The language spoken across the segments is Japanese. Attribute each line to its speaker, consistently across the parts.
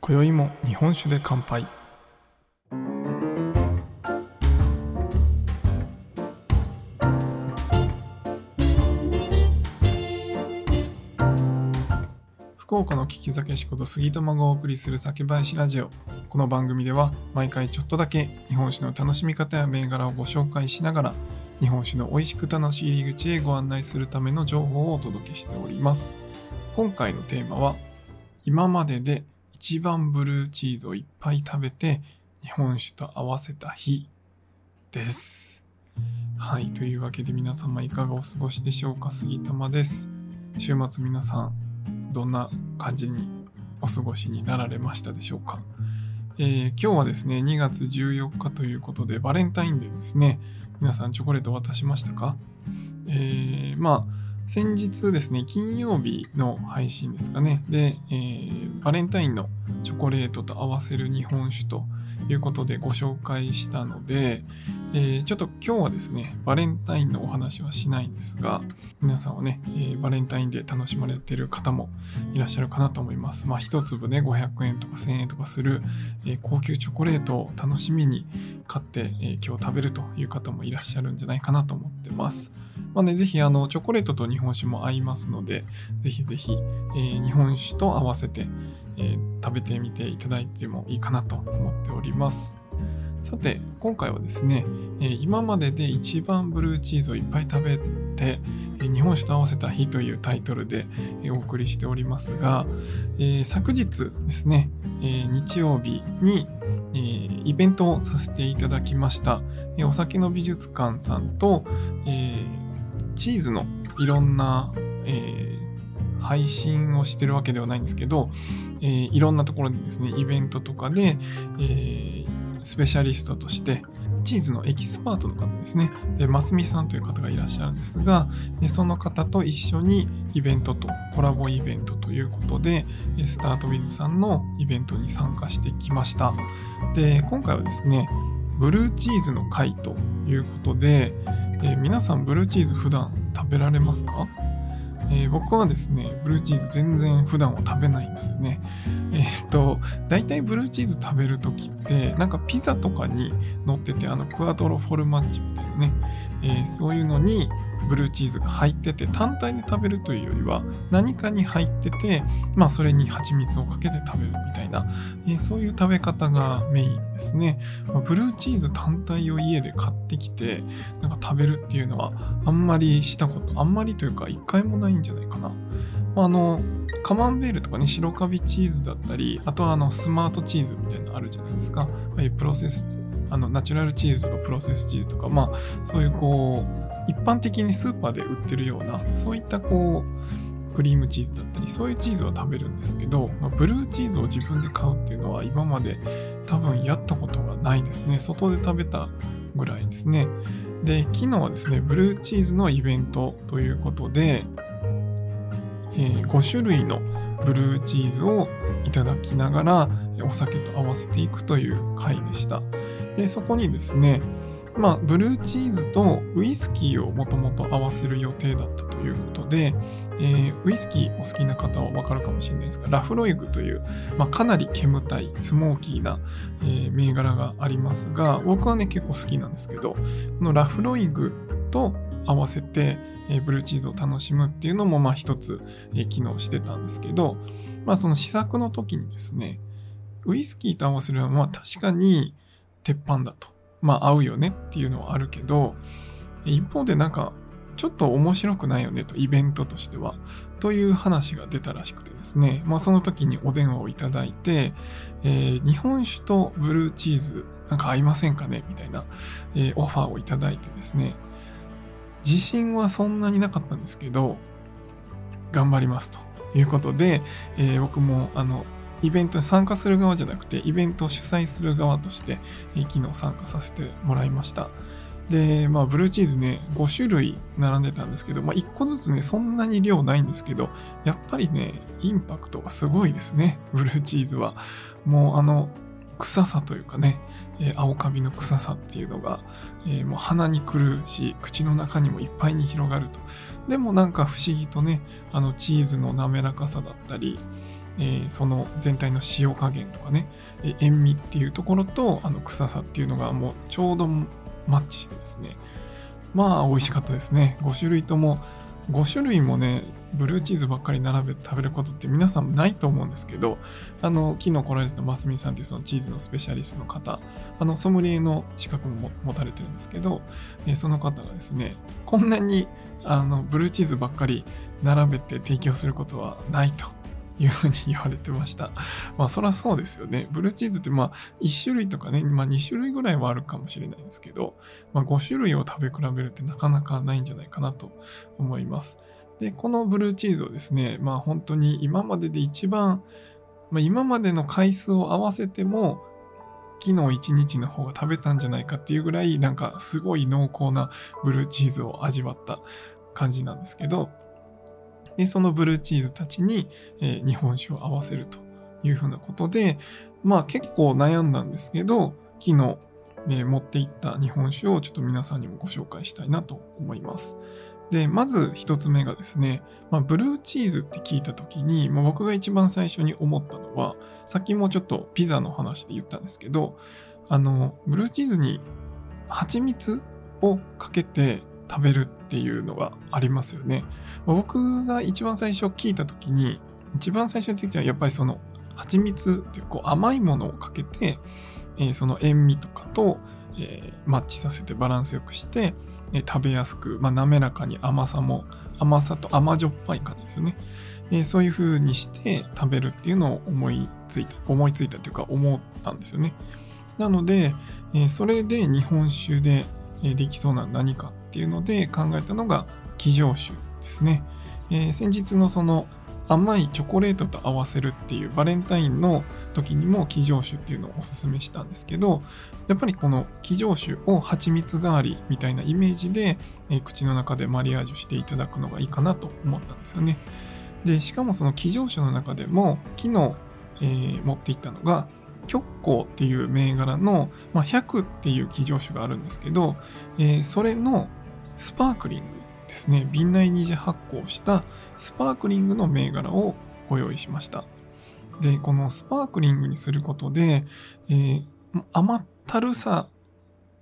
Speaker 1: 今宵も日本酒で乾杯。福岡の聞き酒仕事杉玉がお送りする酒林ラジオ。この番組では毎回ちょっとだけ日本酒の楽しみ方や銘柄をご紹介しながら日本酒の美味しく楽しい入り口へご案内するための情報をお届けしております。今回のテーマは今までで一番ブルーチーズをいっぱい食べて日本酒と合わせた日です。はいというわけで皆様いかがお過ごしでしょうか？杉玉です。週末皆さんどんな感じにお過ごしになられましたでしょうか、えー、今日はですね2月14日ということでバレンタインデーですね。皆さんチョコレート渡しましたか？えー、まあ先日ですね、金曜日の配信ですかね。で、えー、バレンタインのチョコレートと合わせる日本酒ということでご紹介したので、えー、ちょっと今日はですね、バレンタインのお話はしないんですが、皆さんはね、えー、バレンタインで楽しまれている方もいらっしゃるかなと思います。まあ、一粒ね、500円とか1000円とかする、えー、高級チョコレートを楽しみに買って、え今日食べるという方もいらっしゃるんじゃないかなと思ってます。まあね、ぜひあのチョコレートと日本酒も合いますので、ぜひぜひ、えー、日本酒と合わせて、えー、食べてみていただいてもいいかなと思っております。さて、今回はですね、えー、今までで一番ブルーチーズをいっぱい食べて、えー、日本酒と合わせた日というタイトルで、えー、お送りしておりますが、え昨日ですね、え日曜日に、えイベントをさせていただきました、えお酒の美術館さんと、えチーズのいろんな、え配信をしてるわけではないんですけど、えいろんなところでですね、イベントとかで、えスペシャリストとして、チーズのエキスパートの方ですね。で、ますみさんという方がいらっしゃるんですが、その方と一緒にイベントとコラボイベントということで、スタートウィズさんのイベントに参加してきました。で、今回はですね、ブルーチーズの会ということで、えー、皆さんブルーチーズ普段食べられますか？えー、僕はですね、ブルーチーズ全然普段は食べないんですよね。えー、っと、大体ブルーチーズ食べるときって、なんかピザとかに乗ってて、あの、クアトロフォルマッチみたいなね、えー、そういうのに、ブルーチーズが入ってて単体で食べるというよりは何かに入っててまあそれに蜂蜜をかけて食べるみたいな、えー、そういう食べ方がメインですね、まあ、ブルーチーズ単体を家で買ってきてなんか食べるっていうのはあんまりしたことあんまりというか一回もないんじゃないかな、まあ、のカマンベールとかね白カビチーズだったりあとはあのスマートチーズみたいなのあるじゃないですか、プロセスあのナチュラルチーズとかプロセスチーズとかまあそういうこう一般的にスーパーで売ってるような、そういったこう、クリームチーズだったり、そういうチーズは食べるんですけど、まあ、ブルーチーズを自分で買うっていうのは今まで多分やったことがないですね。外で食べたぐらいですね。で、昨日はですね、ブルーチーズのイベントということで、えー、5種類のブルーチーズをいただきながらお酒と合わせていくという回でした。で、そこにですね、まあ、ブルーチーズとウイスキーをもともと合わせる予定だったということで、えー、ウイスキーお好きな方はわかるかもしれないですが、ラフロイグという、まあ、かなり煙たい、スモーキーな、えー、銘柄がありますが、僕はね、結構好きなんですけど、このラフロイグと合わせて、えー、ブルーチーズを楽しむっていうのも、まあ一つ、えー、機能してたんですけど、まあその試作の時にですね、ウイスキーと合わせるのは、まあ確かに鉄板だと。まあ合うよねっていうのはあるけど、一方でなんか、ちょっと面白くないよねと、イベントとしては。という話が出たらしくてですね。まあその時にお電話をいただいて、えー、日本酒とブルーチーズなんか合いませんかねみたいな、えー、オファーをいただいてですね。自信はそんなになかったんですけど、頑張りますということで、えー、僕もあのイベントに参加する側じゃなくて、イベントを主催する側として、昨日参加させてもらいました。で、まあ、ブルーチーズね、5種類並んでたんですけど、まあ、1個ずつね、そんなに量ないんですけど、やっぱりね、インパクトがすごいですね、ブルーチーズは。もう、あの、臭さというかね、えー、青カビの臭さっていうのが、えー、もう鼻に来るし、口の中にもいっぱいに広がると。でもなんか不思議とね、あのチーズの滑らかさだったり、えー、その全体の塩加減とかね、えー、塩味っていうところとあの臭さっていうのがもうちょうどマッチしてですね。まあ美味しかったですね。5種類とも5種類もねブルーチーズばっかり並べて食べることって皆さんないと思うんですけどあの昨日来られたますみさんっていうそのチーズのスペシャリストの方あのソムリエの資格も持たれてるんですけど、えー、その方がですねこんなにあのブルーチーズばっかり並べて提供することはないと。いうふうに言われてました。まあそりゃそうですよね。ブルーチーズってまあ1種類とかね、まあ2種類ぐらいはあるかもしれないですけど、まあ5種類を食べ比べるってなかなかないんじゃないかなと思います。で、このブルーチーズをですね、まあ本当に今までで一番、まあ今までの回数を合わせても、昨日一日の方が食べたんじゃないかっていうぐらいなんかすごい濃厚なブルーチーズを味わった感じなんですけど、で、そのブルーチーズたちに、えー、日本酒を合わせるというふうなことで、まあ結構悩んだんですけど、昨日、ね、持っていった日本酒をちょっと皆さんにもご紹介したいなと思います。で、まず一つ目がですね、まあ、ブルーチーズって聞いた時に、まあ、僕が一番最初に思ったのは、さっきもちょっとピザの話で言ったんですけど、あの、ブルーチーズに蜂蜜をかけて食べるっていうのがありますよね。僕が一番最初聞いた時に、一番最初に聞いたのはやっぱりその蜂蜜っていうこう甘いものをかけて、えー、その塩味とかと、えー、マッチさせてバランスよくして、えー、食べやすく、まあ、滑らかに甘さも甘さと甘じょっぱい感じですよね。えー、そういう風にして食べるっていうのを思いついた、思いついたというか思ったんですよね。なので、えー、それで日本酒で、できそうな何かっていうので考えたのが騎乗酒ですね、えー、先日のその甘いチョコレートと合わせるっていうバレンタインの時にも騎乗酒っていうのをおすすめしたんですけどやっぱりこの騎乗酒を蜂蜜代わりみたいなイメージで、えー、口の中でマリアージュしていただくのがいいかなと思ったんですよね。でしかもその騎乗酒の中でも昨日、えー、持っていったのが極光っていう銘柄の、まあ、100っていう騎乗酒があるんですけど、えー、それのスパークリングですね。瓶内二次発酵したスパークリングの銘柄をご用意しました。で、このスパークリングにすることで、えー、甘ったるさ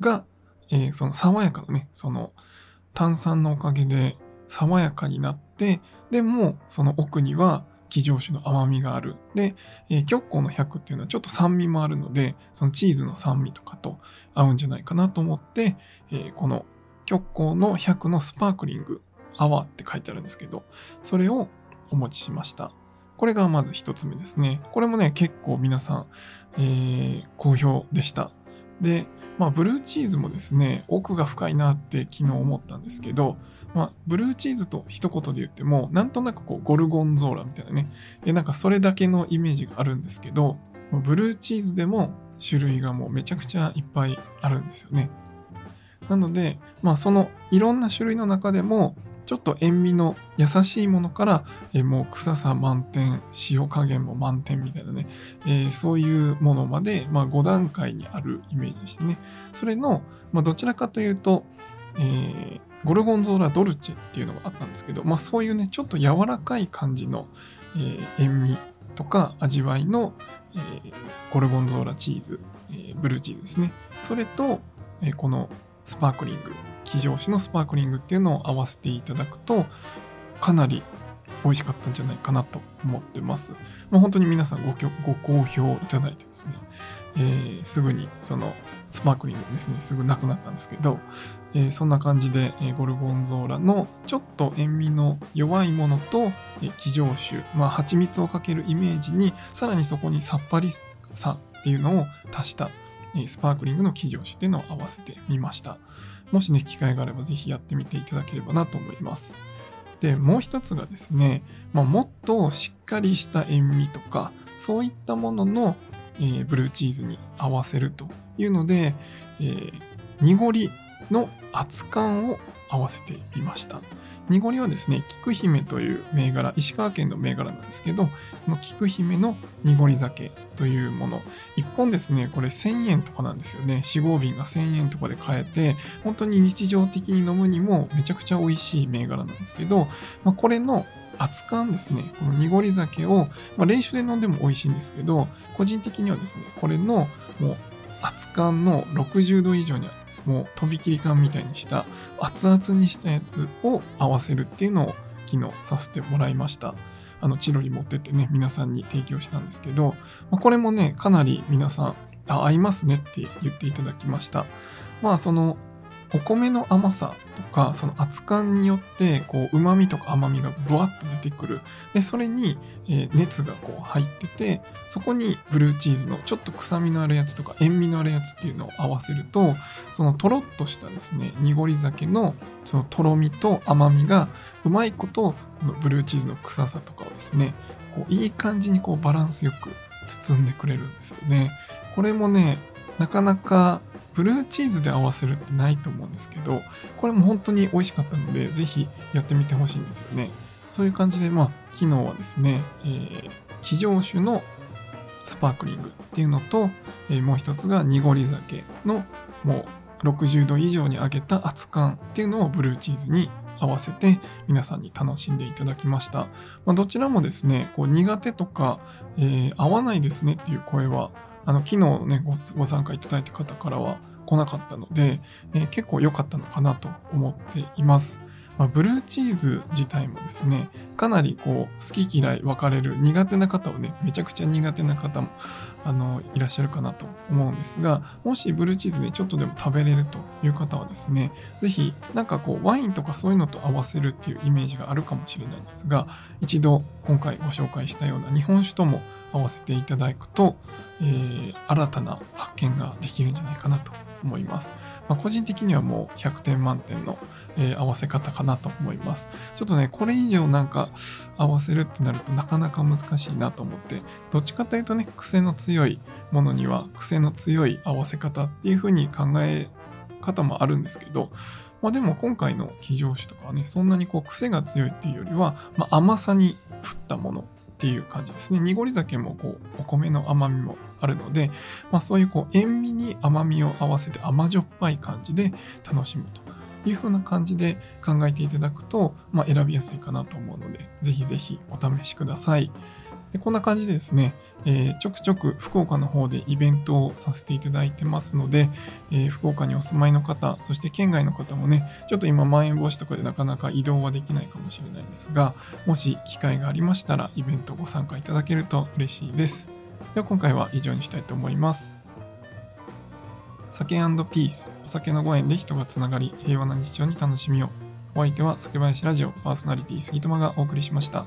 Speaker 1: が、えー、その爽やかなね、その炭酸のおかげで爽やかになって、でもその奥には騎乗酒の甘みがある。で、えー、極光の100っていうのはちょっと酸味もあるので、そのチーズの酸味とかと合うんじゃないかなと思って、えー、この極光の100のスパークリングアワーって書いてあるんですけど、それをお持ちしました。これがまず一つ目ですね。これもね、結構皆さん、えー、好評でした。で、まあ、ブルーチーズもですね、奥が深いなって昨日思ったんですけど、まあ、ブルーチーズと一言で言っても、なんとなくこう、ゴルゴンゾーラみたいなね、えなんかそれだけのイメージがあるんですけど、ブルーチーズでも種類がもうめちゃくちゃいっぱいあるんですよね。なので、まあそのいろんな種類の中でも、ちょっと塩味の優しいものから、えもう臭さ満点、塩加減も満点みたいなね、えー、そういうものまで、まあ、5段階にあるイメージでしてね。それの、まあ、どちらかというと、えー、ゴルゴンゾーラドルチェっていうのがあったんですけど、まあ、そういうね、ちょっと柔らかい感じの、えー、塩味とか味わいの、えー、ゴルゴンゾーラチーズ、えー、ブルーチーズですね。それと、えー、このスパークリング、騎乗種のスパークリングっていうのを合わせていただくと、かなり美味しかったんじゃないかなと思ってます。まあ、本当に皆さんごご好評いただいてですね、えー、すぐにそのスパークリングですね、すぐなくなったんですけど、えー、そんな感じで、えー、ゴルゴンゾーラのちょっと塩味の弱いものと、えー、騎乗種、まあ蜂蜜をかけるイメージに、さらにそこにさっぱりさっていうのを足したスパークリングの騎乗種ってのを合わせてみました。もしね、機会があればぜひやってみていただければなと思います。で、もう一つがですね、まあ、もっとしっかりした塩味とか、そういったものの、えー、ブルーチーズに合わせるというので、えー、濁りの熱燗を合わせてみました。濁りはですね、菊姫という銘柄、石川県の銘柄なんですけど、この菊姫の濁り酒というもの、1本ですね、これ1000円とかなんですよね。4合瓶が1000円とかで買えて、本当に日常的に飲むにもめちゃくちゃ美味しい銘柄なんですけど、まあ、これの熱燗ですね、この濁り酒を、まあ、冷酒で飲んでも美味しいんですけど、個人的にはですね、これのもう熱燗の60度以上にもうとびきり感みたいにした熱々にしたやつを合わせるっていうのを機能させてもらいました。あの、チロリ持ってってね、皆さんに提供したんですけど、まあ、これもね、かなり皆さん、あ、合いますねって言っていただきました。まあ、その、お米の甘さとか、その熱燗によって、こう、旨味とか甘みがブワッと出てくる。で、それに、え、熱がこう入ってて、そこにブルーチーズのちょっと臭みのあるやつとか、塩味のあるやつっていうのを合わせると、そのとろっとしたですね、濁り酒のそのとろみと甘みが、うまいことこの、ブルーチーズの臭さとかをですね、こういい感じにこうバランスよく包んでくれるんですよね。これもね、なかなかブルーチーズで合わせるってないと思うんですけど、これも本当に美味しかったので、ぜひやってみてほしいんですよね。そういう感じで、まあ、昨日はですね、えー、非常酒のスパークリングっていうのと、えー、もう一つが濁り酒のもう60度以上に上げた熱燗っていうのをブルーチーズに合わせて皆さんに楽しんでいただきました。まあ、どちらもですね、こう苦手とか、えー、合わないですねっていう声はあの、昨日ねご、参加いただいた方からは来なかったので、えー、結構良かったのかなと思っています。まあ、ブルーチーズ自体もですね、かなりこう、好き嫌い分かれる苦手な方をね、めちゃくちゃ苦手な方も、あの、いらっしゃるかなと思うんですが、もしブルーチーズでちょっとでも食べれるという方はですね、ぜひ、なんかこう、ワインとかそういうのと合わせるっていうイメージがあるかもしれないんですが、一度今回ご紹介したような日本酒とも合わせていただくと、えー、新たな発見ができるんじゃないかなと思います。まあ、個人的にはもう100点満点の、えー、合わせ方かなと思います。ちょっとね、これ以上なんか合わせるってなるとなかなか難しいなと思って、どっちかというとね、癖の強いものには癖の強い合わせ方っていう風に考え方もあるんですけど、まあでも今回の非常酒とかはね、そんなにこう癖が強いっていうよりは、まあ、甘さに振ったものっていう感じですね。濁り酒もこうお米の甘みもあるので、まあ、そういうこう塩味に甘みを合わせて甘じょっぱい感じで楽しむという風な感じで考えていただくと、まあ、選びやすいかなと思うので、ぜひぜひお試しください。でこんな感じでですね、えー、ちょくちょく福岡の方でイベントをさせていただいてますので、えー、福岡にお住まいの方、そして県外の方もね、ちょっと今まん延防止とかでなかなか移動はできないかもしれないですが、もし機会がありましたらイベントご参加いただけると嬉しいです。では今回は以上にしたいと思います。酒ピース、お酒のご縁で人がつながり、平和な日常に楽しみを。お相手は酒林ラジオパーソナリティ杉友がお送りしました。